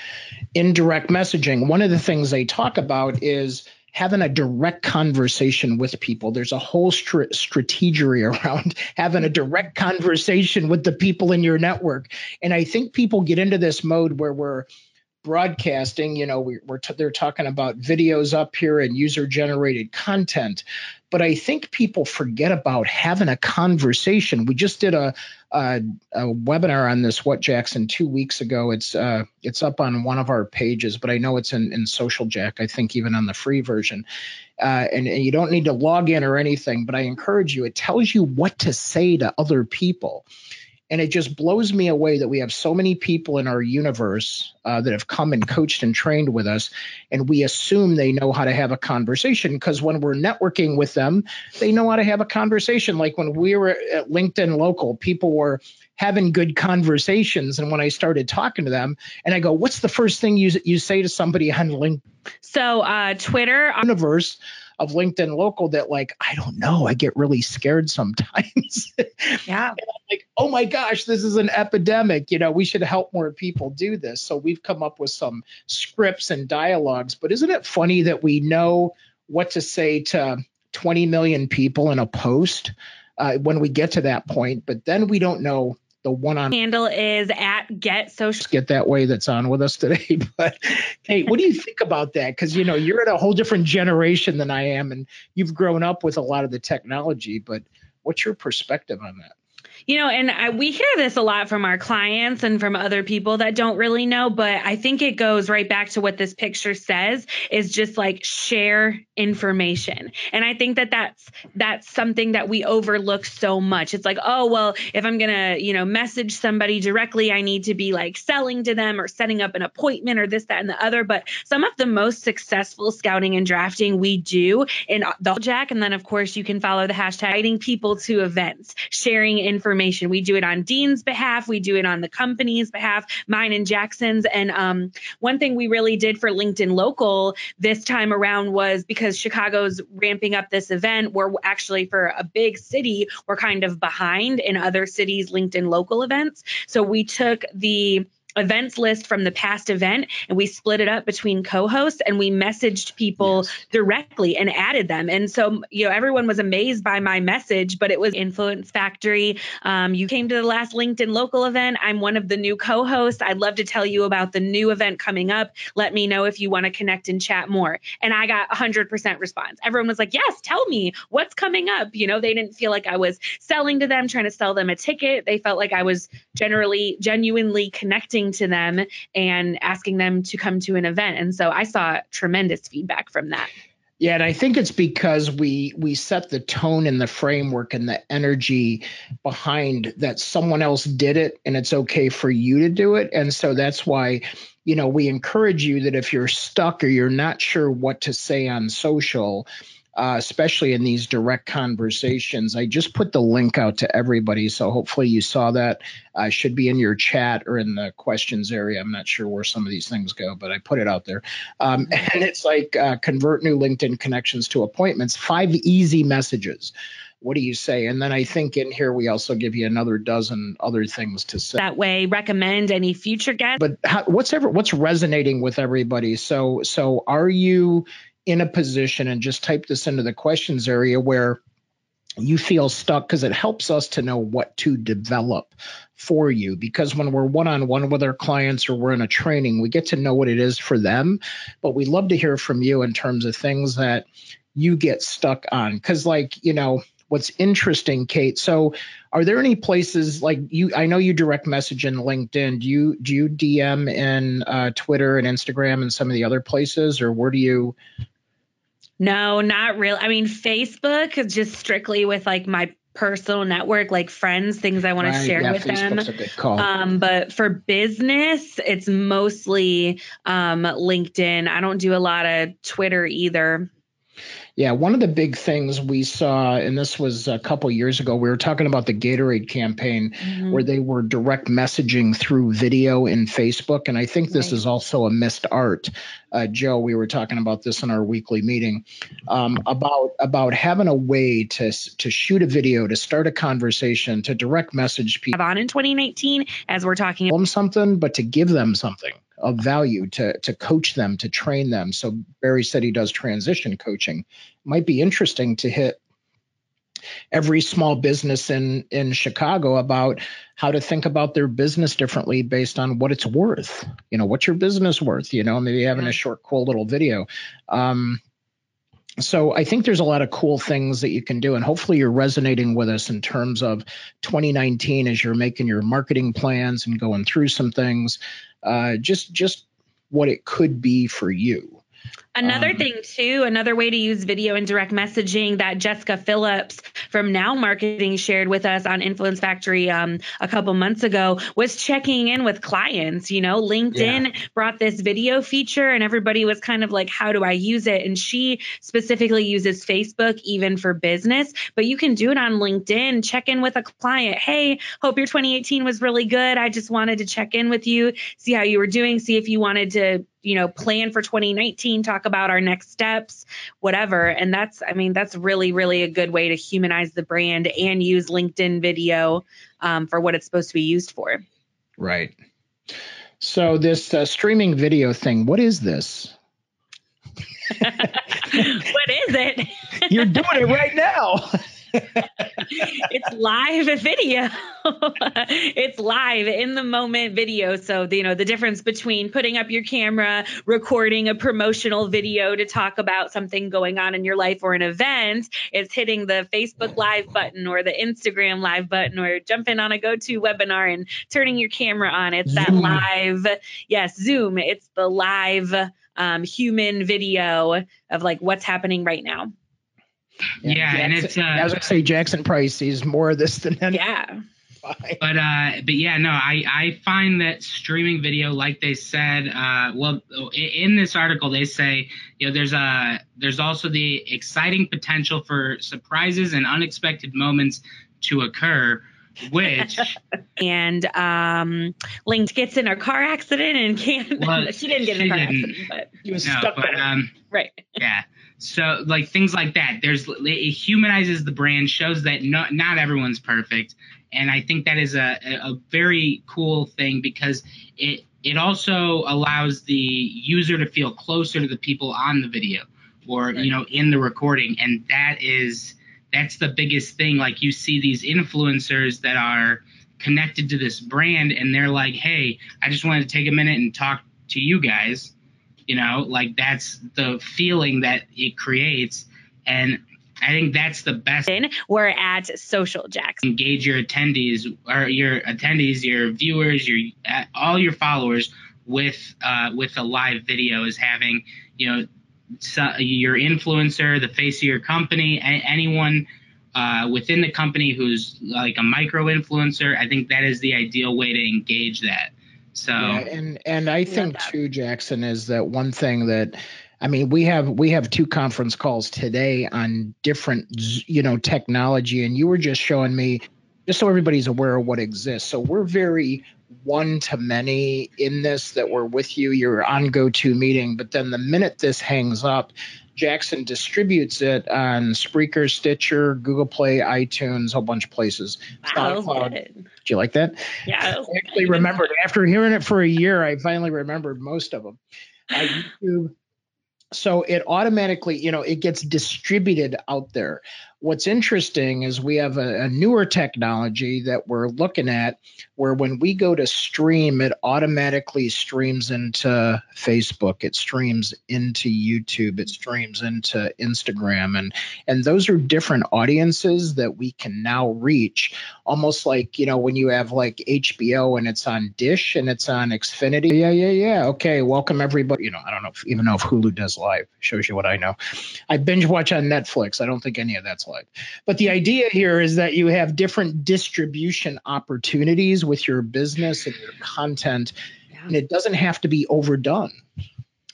Indirect messaging. One of the things they talk about is having a direct conversation with people. There's a whole str- strategery around having a direct conversation with the people in your network. And I think people get into this mode where we're broadcasting, you know, we, are t- they're talking about videos up here and user generated content. But I think people forget about having a conversation. We just did a, a, a webinar on this, what Jackson, two weeks ago. It's uh, it's up on one of our pages, but I know it's in, in Social Jack, I think even on the free version. Uh, and, and you don't need to log in or anything, but I encourage you, it tells you what to say to other people. And it just blows me away that we have so many people in our universe uh, that have come and coached and trained with us, and we assume they know how to have a conversation because when we're networking with them, they know how to have a conversation. Like when we were at LinkedIn Local, people were having good conversations, and when I started talking to them, and I go, "What's the first thing you you say to somebody on LinkedIn?" So uh, Twitter universe of LinkedIn local that like I don't know, I get really scared sometimes. Yeah. like, oh my gosh, this is an epidemic. You know, we should help more people do this. So we've come up with some scripts and dialogues. But isn't it funny that we know what to say to 20 million people in a post uh, when we get to that point, but then we don't know the one on handle is at get social get that way that's on with us today but hey what do you think about that? Because you know you're in a whole different generation than i am and you've grown up with a lot of the technology but what's your perspective on that you know, and I, we hear this a lot from our clients and from other people that don't really know, but I think it goes right back to what this picture says is just like share information. And I think that that's that's something that we overlook so much. It's like, oh, well, if I'm going to, you know, message somebody directly, I need to be like selling to them or setting up an appointment or this that and the other, but some of the most successful scouting and drafting we do in the Jack and then of course you can follow the hashtag inviting people to events, sharing information information. We do it on Dean's behalf, we do it on the company's behalf, mine and Jackson's. And um, one thing we really did for LinkedIn Local this time around was because Chicago's ramping up this event, we're actually for a big city, we're kind of behind in other cities' LinkedIn Local events. So we took the events list from the past event and we split it up between co-hosts and we messaged people yes. directly and added them. And so you know everyone was amazed by my message but it was influence factory. Um, you came to the last linkedin local event. I'm one of the new co-hosts. I'd love to tell you about the new event coming up. Let me know if you want to connect and chat more. And i got 100% response. Everyone was like yes tell me what's coming up. You know they didn't feel like i was selling to them trying to sell them a ticket. They felt like i was generally genuinely connecting to them and asking them to come to an event. And so I saw tremendous feedback from that. Yeah, and I think it's because we we set the tone and the framework and the energy behind that someone else did it and it's okay for you to do it. And so that's why, you know, we encourage you that if you're stuck or you're not sure what to say on social, uh, especially in these direct conversations. I just put the link out to everybody, so hopefully you saw that. Uh, should be in your chat or in the questions area. I'm not sure where some of these things go, but I put it out there. Um, and it's like uh, convert new LinkedIn connections to appointments. Five easy messages what do you say? And then I think in here we also give you another dozen other things to say. That way, recommend any future guests. But how, what's ever what's resonating with everybody? So so are you in a position and just type this into the questions area where you feel stuck because it helps us to know what to develop for you because when we're one-on-one with our clients or we're in a training we get to know what it is for them but we love to hear from you in terms of things that you get stuck on because like you know what's interesting, Kate. So, are there any places like you? I know you direct message in LinkedIn. Do you do you DM in uh, Twitter and Instagram and some of the other places, or where do you? No, not really. I mean, Facebook is just strictly with like my personal network, like friends, things I want right, to share yeah, with Facebook's them. Um, but for business, it's mostly um, LinkedIn. I don't do a lot of Twitter either. Yeah, one of the big things we saw, and this was a couple years ago, we were talking about the Gatorade campaign mm-hmm. where they were direct messaging through video in Facebook. And I think this right. is also a missed art. Uh, Joe, we were talking about this in our weekly meeting um, about about having a way to to shoot a video, to start a conversation, to direct message people on in 2019 as we're talking about something, but to give them something of value to to coach them to train them. So barry said he does transition coaching. It might be interesting to hit every small business in in chicago about how to think about their business differently based on what it's worth. You know what's your business worth? You know maybe having a short cool little video. Um, so I think there's a lot of cool things that you can do, and hopefully you're resonating with us in terms of 2019 as you're making your marketing plans and going through some things. Uh, just just what it could be for you. Another um, thing, too, another way to use video and direct messaging that Jessica Phillips from Now Marketing shared with us on Influence Factory um, a couple months ago was checking in with clients. You know, LinkedIn yeah. brought this video feature, and everybody was kind of like, How do I use it? And she specifically uses Facebook even for business, but you can do it on LinkedIn. Check in with a client. Hey, hope your 2018 was really good. I just wanted to check in with you, see how you were doing, see if you wanted to you know plan for 2019 talk about our next steps whatever. And that's i mean that's really really a good way to humanize the brand and use linkedin video um, for what it's supposed to be used for. Right. So this uh, streaming video thing what is this? What is it? You're doing it right now it's live video. it's live in the moment video. So, you know, the difference between putting up your camera, recording a promotional video to talk about something going on in your life or an event is hitting the Facebook live button or the Instagram live button or jumping on a go to GoToWebinar and turning your camera on. It's that live, yes, Zoom. It's the live um, human video of like what's happening right now. Yeah, yeah and it's. Uh, I was gonna say Jackson Price sees more of this than any. Yeah. But uh, but yeah, no, I I find that streaming video, like they said, uh, well, in this article they say, you know, there's a there's also the exciting potential for surprises and unexpected moments to occur which and um linked gets in a car accident and can't well, she didn't get in a car accident but he was no, stuck but, um, right yeah so like things like that. There's it humanizes the brand, shows that not not everyone's perfect, and I think that is a a very cool thing because it it also allows the user to feel closer to the people on the video or right. you know in the recording, and that is that's the biggest thing. Like you see these influencers that are connected to this brand, and they're like, "Hey, I just wanted to take a minute and talk to you guys." You know, like that's the feeling that it creates. And I think that's the best. We're at Social Jacks. Engage your attendees or your attendees, your viewers, your all your followers with uh, with a live video is having you know so your influencer, the face of your company, anyone uh, within the company who's like a micro influencer. I think that is the ideal way to engage that. So yeah, and and I think too, Jackson, is that one thing that I mean, we have we have two conference calls today on different you know technology, and you were just showing me just so everybody's aware of what exists. So we're very one to many in this that we're with you. You're on go to meeting, but then the minute this hangs up, Jackson distributes it on Spreaker, Stitcher, Google Play, iTunes, a whole bunch of places. Wow, SoundCloud. Did you like that? Yeah. I actually remembered after hearing it for a year. I finally remembered most of them. Uh, YouTube. So it automatically, you know, it gets distributed out there. What's interesting is we have a, a, newer technology that we're looking at where when we go to stream, it automatically streams into Facebook, it streams into YouTube, it streams into Instagram. And, and those are different audiences that we can now reach. Almost like, you know, when you have like HBO and it's on Dish and it's on Xfinity. Yeah, yeah, yeah. Okay. Welcome everybody. You know, I don't know if, even know if Hulu does live. Shows you what I know. I binge watch on Netflix. I don't think any of that's live. But the idea here is that you have different distribution opportunities with your business and your content, yeah. and it doesn't have to be overdone.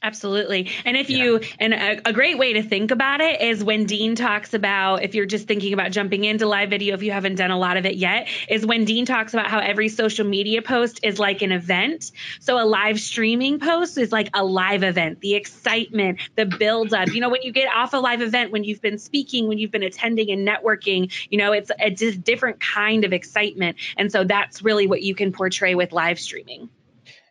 Absolutely. And if yeah. you, and a, a, great way to think about it is when Dean talks about, if you're just thinking about jumping into live video, if you haven't done a lot of it yet, is when Dean talks about how every social media post is like an event. So a live streaming post is like a live event, the excitement, the build up. You know, when you get off a live event, when you've been speaking, when you've been attending and networking, you know, it's a just different kind of excitement. And so that's really what you can portray with live streaming.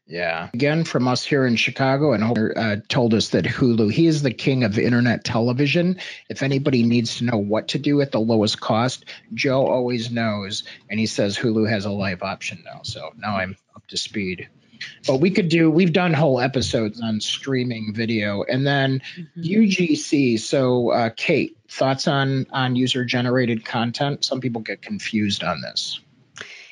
Yeah. Again, from us here in Chicago, and uh, told us that Hulu, he is the king of internet television. If anybody needs to know what to do at the lowest cost, Joe always knows. And he says Hulu has a live option now. So now I'm up to speed. But we could do, we've done whole episodes on streaming video. And then mm-hmm. UGC. So, uh, Kate, thoughts on, on user generated content? Some people get confused on this.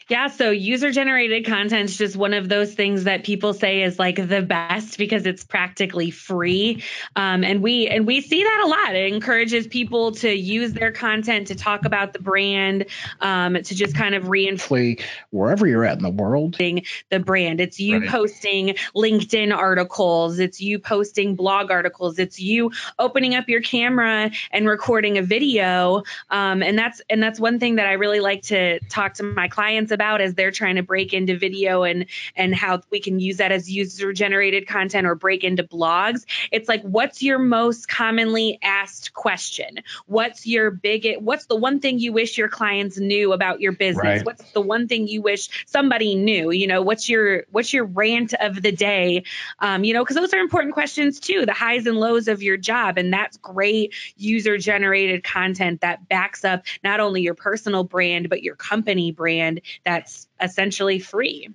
Yeah, so user generated content is just one of those things that people say is like the best because it's practically free. Um, and we and we see that a lot. It encourages people to use their content to talk about the brand, um, to just kind of reinforce wherever you're at in the world. The brand. It's you right. posting LinkedIn articles, it's you posting blog articles, it's you opening up your camera and recording a video. Um, and that's and that's one thing that I really like to talk to my clients about as they're trying to break into video and and how we can use that as user generated content or break into blogs. It's like what's your most commonly asked question? What's your biggest what's the one thing you wish your clients knew about your business? Right. what's the one thing you wish somebody knew? You know what's your what's your rant of the day? Um, you know because those are important questions too the highs and lows of your job. And that's great user generated content that backs up not only your personal brand but your company brand that's essentially free.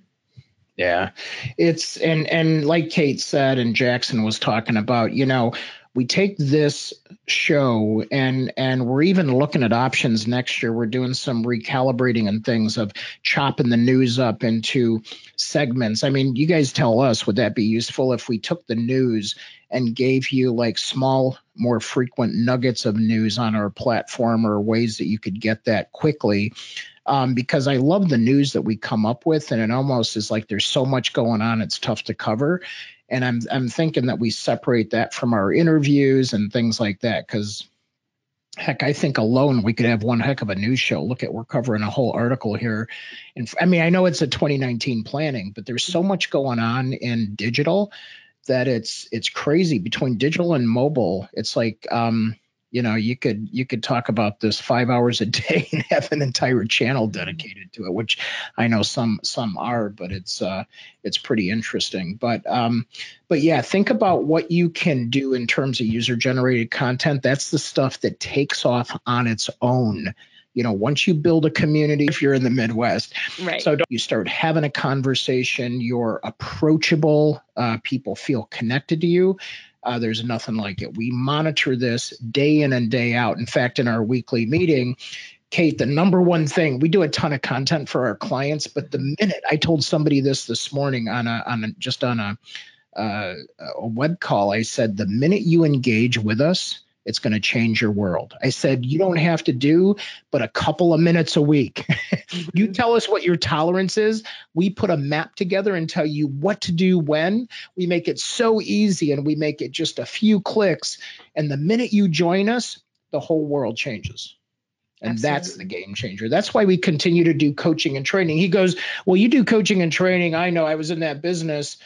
Yeah. It's and and like Kate said and Jackson was talking about, you know, we take this show and and we're even looking at options next year we're doing some recalibrating and things of chopping the news up into segments i mean you guys tell us would that be useful if we took the news and gave you like small more frequent nuggets of news on our platform or ways that you could get that quickly um, because I love the news that we come up with, and it almost is like there's so much going on, it's tough to cover. And I'm I'm thinking that we separate that from our interviews and things like that, because heck, I think alone we could have one heck of a news show. Look at we're covering a whole article here, and I mean I know it's a 2019 planning, but there's so much going on in digital that it's it's crazy between digital and mobile. It's like um, you know you could you could talk about this five hours a day and have an entire channel dedicated to it which i know some some are but it's uh it's pretty interesting. But um but yeah think about what you can do in terms of user generated content. That's the stuff that takes off on its own. You know once you build a community if you're in the midwest right. so you start having a conversation you're approachable uh, people feel connected to you uh, there's nothing like it. We monitor this day in and day out. In fact, in our weekly meeting, Kate, the number one thing we do a ton of content for our clients, but the minute I told somebody this this morning on a on a, just on a uh, a web call, I said the minute you engage with us, it's going to change your world. I said, you don't have to do but a couple of minutes a week. you mm-hmm. tell us what your tolerance is. We put a map together and tell you what to do when. We make it so easy and we make it just a few clicks. And the minute you join us, the whole world changes. And Absolutely. that's the game changer. That's why we continue to do coaching and training. He goes, Well, you do coaching and training. I know I was in that business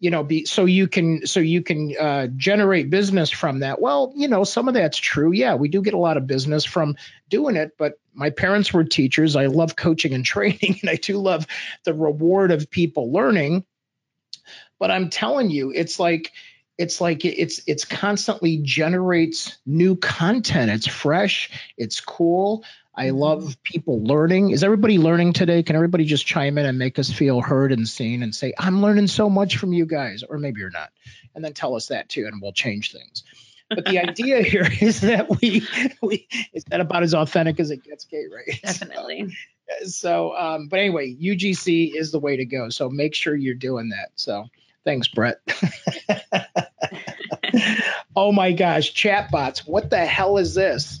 you know be so you can so you can uh, generate business from that. Well you know some of that's true. Yeah we do get a lot of business from doing it but my parents were teachers. I love coaching and training and i do love the reward of people learning. But i'm telling you it's like it's like it's it's constantly generates new content. It's fresh, it's cool. I love people learning. Is everybody learning today? Can everybody just chime in and make us feel heard and seen and say, I'm learning so much from you guys, or maybe you're not. And then tell us that too, and we'll change things. But the idea here is that we we is that about as authentic as it gets, Kate, right? Definitely. So um, but anyway, UGC is the way to go. So make sure you're doing that. So thanks, Brett. oh my gosh, chatbots. What the hell is this?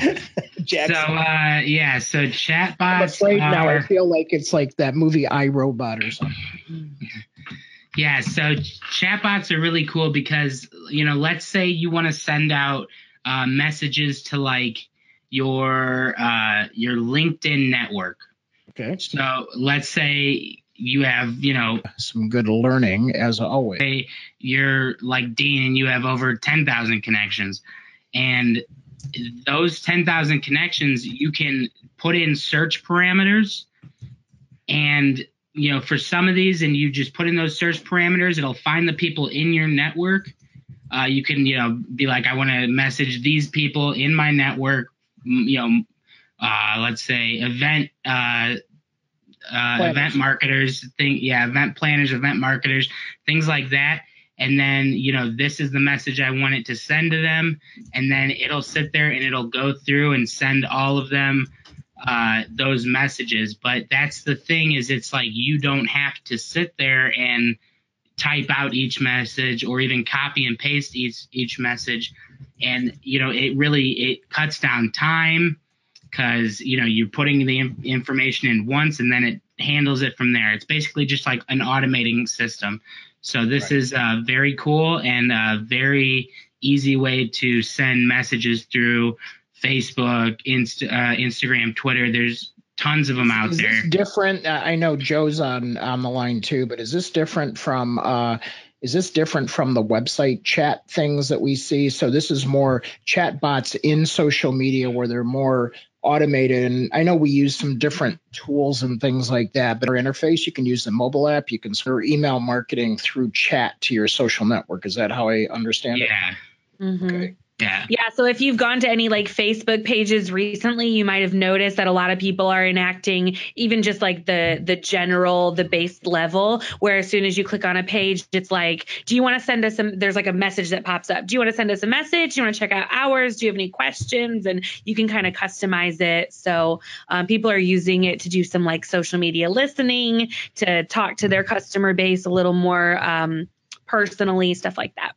So uh, yeah, so I'm chatbots afraid now I feel like it's like that movie I, Robot or something. yeah, so chatbots are really cool because you know, let's say you want to send out uh, messages to like your uh, your LinkedIn network. Okay. So let's say you have you know Some good learning as always. you're like Dean and you have over 10,000 connections and those 10,000 connections you can put in search parameters. And you know for some of these and you just put in those search parameters it'll find the people in your network. Uh, you can you know be like I want to message these people in my network. You know uh, let's say event uh, uh, event marketers thing yeah event planners event marketers things like that and then you know this is the message i want it to send to them. And then it'll sit there and it'll go through and send all of them uh, those messages. But that's the thing is it's like you don't have to sit there and type out each message or even copy and paste each each message. And you know it really it cuts down time because you know you're putting the in- information in once and then it handles it from there. It's basically just like an automating system so this Right. is uh, very cool and a very easy way to send messages through facebook Inst- uh, instagram twitter there's tons of them out is there this different? Uh, I know Joe's on on the line too, but is this different from? Uh, is this different from the website chat things that we see? So this is more chat bots in social media where they're more automated. And I know we use some different tools and things like that, but our interface, you can use the mobile app, you can serve email marketing through chat to your social network. Is that how I understand it? yeah Mhm. Okay. Yeah Yeah, so if you've gone to any like Facebook pages recently, you might have noticed that a lot of people are enacting even just like the the general, the base level, where as soon as you click on a page, it's like, do you want to send us some there's like a message that pops up. Do you want to send us a message? Do you want to check out ours? Do you have any questions? And you can kind of customize it. So um, people are using it to do some like social media listening, to talk to their customer base a little more um, personally, stuff like that.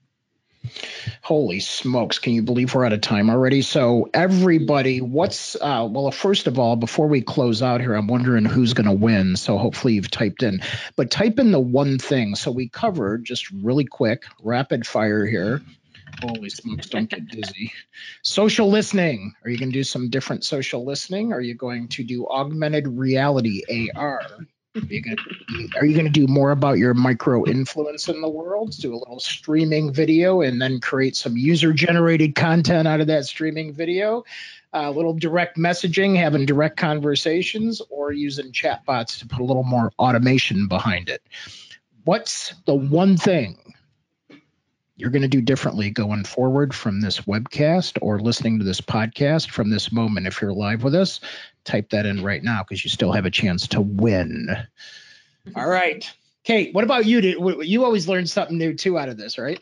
Holy smokes, can you believe we're out of time already? So, everybody, what's, uh, well, first of all, before we close out here, I'm wondering who's going to win. So, hopefully, you've typed in, but type in the one thing. So, we covered just really quick, rapid fire here. Holy smokes, don't get dizzy. Social listening. Are you going to do some different social listening? Are you going to do augmented reality, AR? Are you going to are you going to do more about your micro influence in the world? Do a little streaming video and then create some user generated content out of that streaming video? Uh, a little direct messaging, having direct conversations, or using chatbots to put a little more automation behind it. What's the one thing you're going to do differently going forward from this webcast or listening to this podcast from this moment if you're live with us? Type that in right now because you still have a chance to win. All right. Kate, what about you? Did- You always learn something new too out of this, right?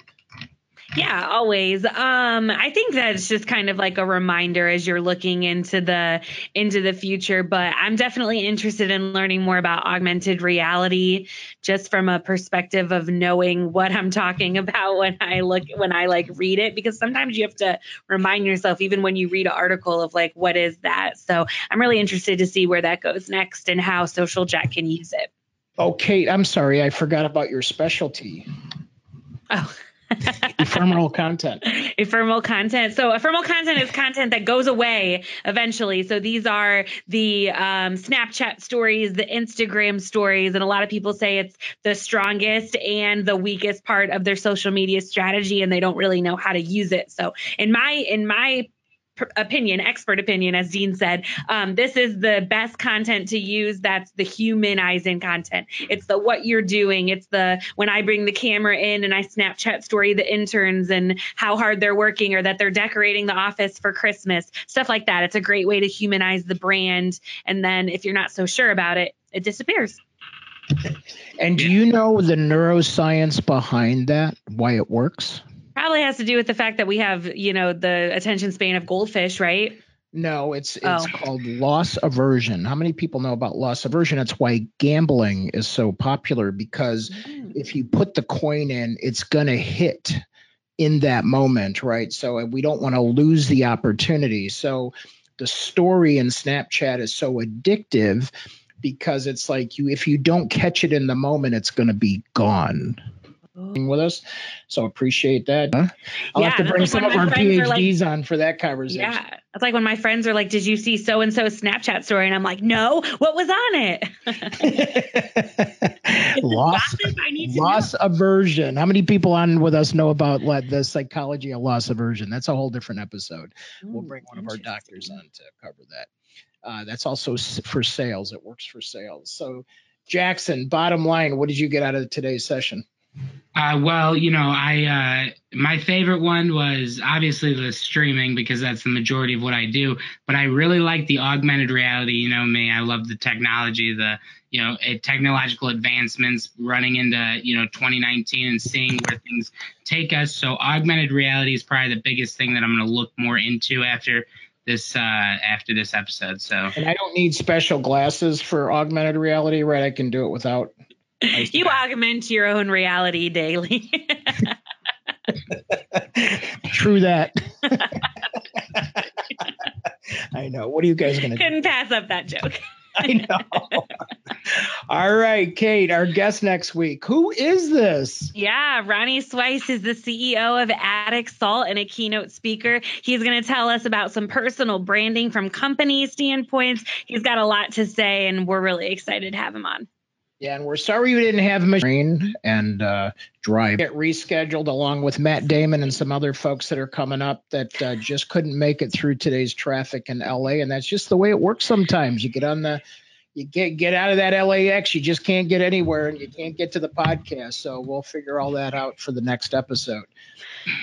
Yeah, always. Um, I think that's just kind of like a reminder as you're looking into the into the future. But I'm definitely interested in learning more about augmented reality, just from a perspective of knowing what I'm talking about when I look when I like read it. Because sometimes you have to remind yourself, even when you read an article, of like what is that. So I'm really interested to see where that goes next and how Social Jack can use it. Oh, Kate, I'm sorry. I forgot about your specialty Oh. ephemeral content. ephemeral content. So ephemeral content is content that goes away eventually. So these are the um, Snapchat stories, the Instagram stories, and a lot of people say it's the strongest and the weakest part of their social media strategy, and they don't really know how to use it. So in my in my opinion, expert opinion, as Dean said, um, this is the best content to use. That's the humanizing content. It's the what you're doing. It's the when I bring the camera in and I Snapchat story the interns and how hard they're working or that they're decorating the office for Christmas, stuff like that. It's a great way to humanize the brand. And then if you're not so sure about it, it disappears. And do you know the neuroscience behind that? Why it works? Probably has to do with the fact that we have, you know, the attention span of goldfish, right? No, it's it's Oh. called loss aversion. How many people know about loss aversion? That's why gambling is so popular because mm. if you put the coin in, it's going to hit in that moment, right? So we don't want to lose the opportunity. So the story in Snapchat is so addictive because it's like you if you don't catch it in the moment, it's going to be gone. With us, so appreciate that. Huh? I'll Yeah, have to bring some when of our friends are like- PhDs on for that conversation. Yeah. It's like when my friends are like, Did you see so and so Snapchat story? And I'm like, No, what was on it? loss Gossip? I loss aversion. How many people on with us know about what the psychology of loss aversion? That's a whole different episode. know. We'll bring one of our doctors on to cover that. Uh, that's also for sales. It works for sales. So, Jackson, bottom line, what did you get out of today's session? Uh, well, you know, I uh, my favorite one was obviously the streaming because that's the majority of what I do. But I really like the augmented reality. You know me, I love the technology, the you know eh, technological advancements running into you know 2019 and seeing where things take us. So augmented reality is probably the biggest thing that I'm going to look more into after this uh, after this episode. So And I don't need special glasses for augmented reality, right? I can do it without. You augment your own reality daily. True that. I know. What are you guys going to do? Couldn't pass up that joke. I know. All right, Kate, our guest next week. Who is this? Yeah, Ronnie Swice is the CEO of Attic Salt and a keynote speaker. He's going to tell us about some personal branding from company standpoints. He's got a lot to say, and we're really excited to have him on. Yeah, and we're sorry you didn't have machine and uh, drive get rescheduled along with Matt Damon and some other folks that are coming up that uh, just couldn't make it through today's traffic in LA, and that's just the way it works sometimes. You get on the you get get out of that LAX, you just can't get anywhere, and you can't get to the podcast. So we'll figure all that out for the next episode.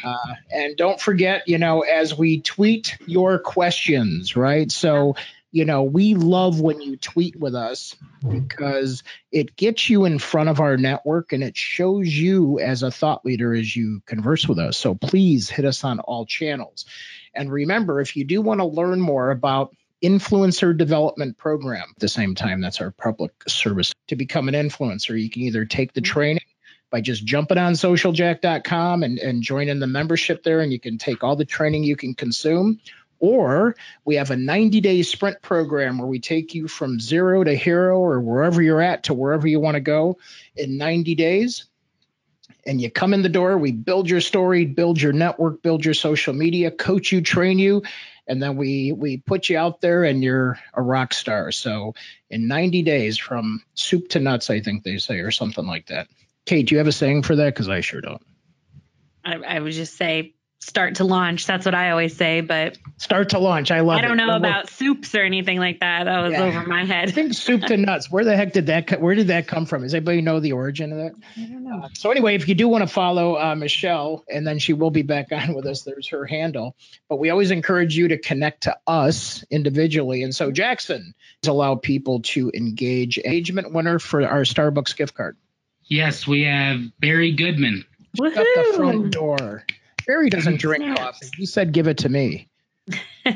Uh, and don't forget, you know, as we tweet your questions, right? So you know, we love when you tweet with us mm-hmm. because it gets you in front of our network and it shows you as a thought leader as you converse with us. So please hit us on all channels. And remember, if you do want to learn more about influencer development program at the same time that's our public service to become an influencer you can either take the mm-hmm. training by just jumping on socialjack.com and, and joining the membership there and you can take all the training you can consume or we have a 90 day sprint program where we take you from zero to hero or wherever you're at to wherever you want to go in 90 days. And you come in the door, we build your story, build your network, build your social media, coach you, train you, and then we we put you out there and you're a rock star. So in 90 days from soup to nuts, I think they say, or something like that. Kate, do you have a saying for that? Because I sure don't. I, I would just say start to launch. That's what I always say, but Start to launch. I love I don't know Well, about soups or anything like that. That was Yeah. over my head. I think soup to nuts. Where the heck did that? co- Where did that come from? Does anybody know the origin of that? I don't know. Uh, so anyway, if you do want to follow uh, Michelle, and then she will be back on with us. There's her handle. But we always encourage you to connect to us individually. And so Jackson has allowed people to engage. Engagement winner for our Starbucks gift card. yes, we have Barry Goodman. Up the front door. Barry doesn't drink coffee. He said, "Give it to me."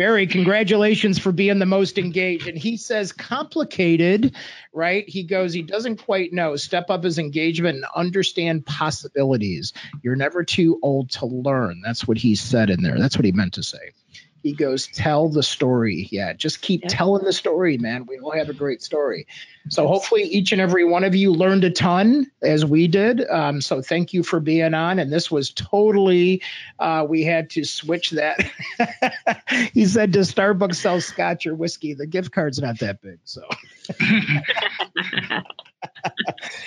Barry, congratulations for being the most engaged. And he says complicated, right? He goes, he doesn't quite know. Step up his engagement and understand possibilities. You're never too old to learn. That's what he said in there. That's what he meant to say. He goes, tell the story. Yeah, just keep telling the story, man. We all have a great story. So hopefully each and every one of you learned a ton as we did. Um, so thank you for being on. And this was totally, uh, we had to switch that. he said, does Starbucks sell scotch or whiskey? The gift card's not that big. So,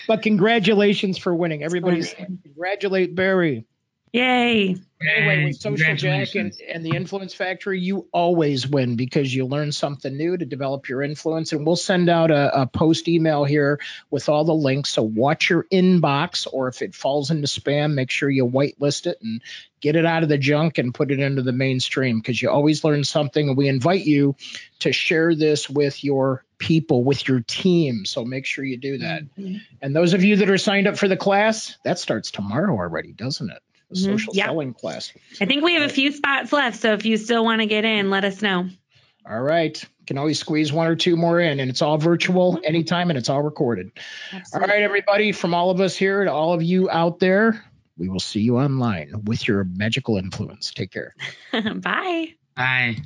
but congratulations for winning. Everybody congratulate Barry. Yay. Anyway, with Social Jack and, and the Influence Factory, you always win because you learn something new to develop your influence. And we'll send out a, a, post email here with all the links. So watch your inbox, or if it falls into spam, make sure you whitelist it and get it out of the junk and put it into the mainstream because you always learn something. And we invite you to share this with your people, with your team. So make sure you do that. Mm-hmm. And those of you that are signed up for the class, that starts tomorrow already, doesn't it? The mm-hmm. social yep. selling class. I think we have a few spots left. So if you still want to get in, let us know. All right. Can always squeeze one or two more in, and it's all virtual mm-hmm. anytime and it's all recorded. Absolutely. All right, everybody, from all of us here to all of you out there, we will see you online with your magical influence. Take care. Bye. Bye.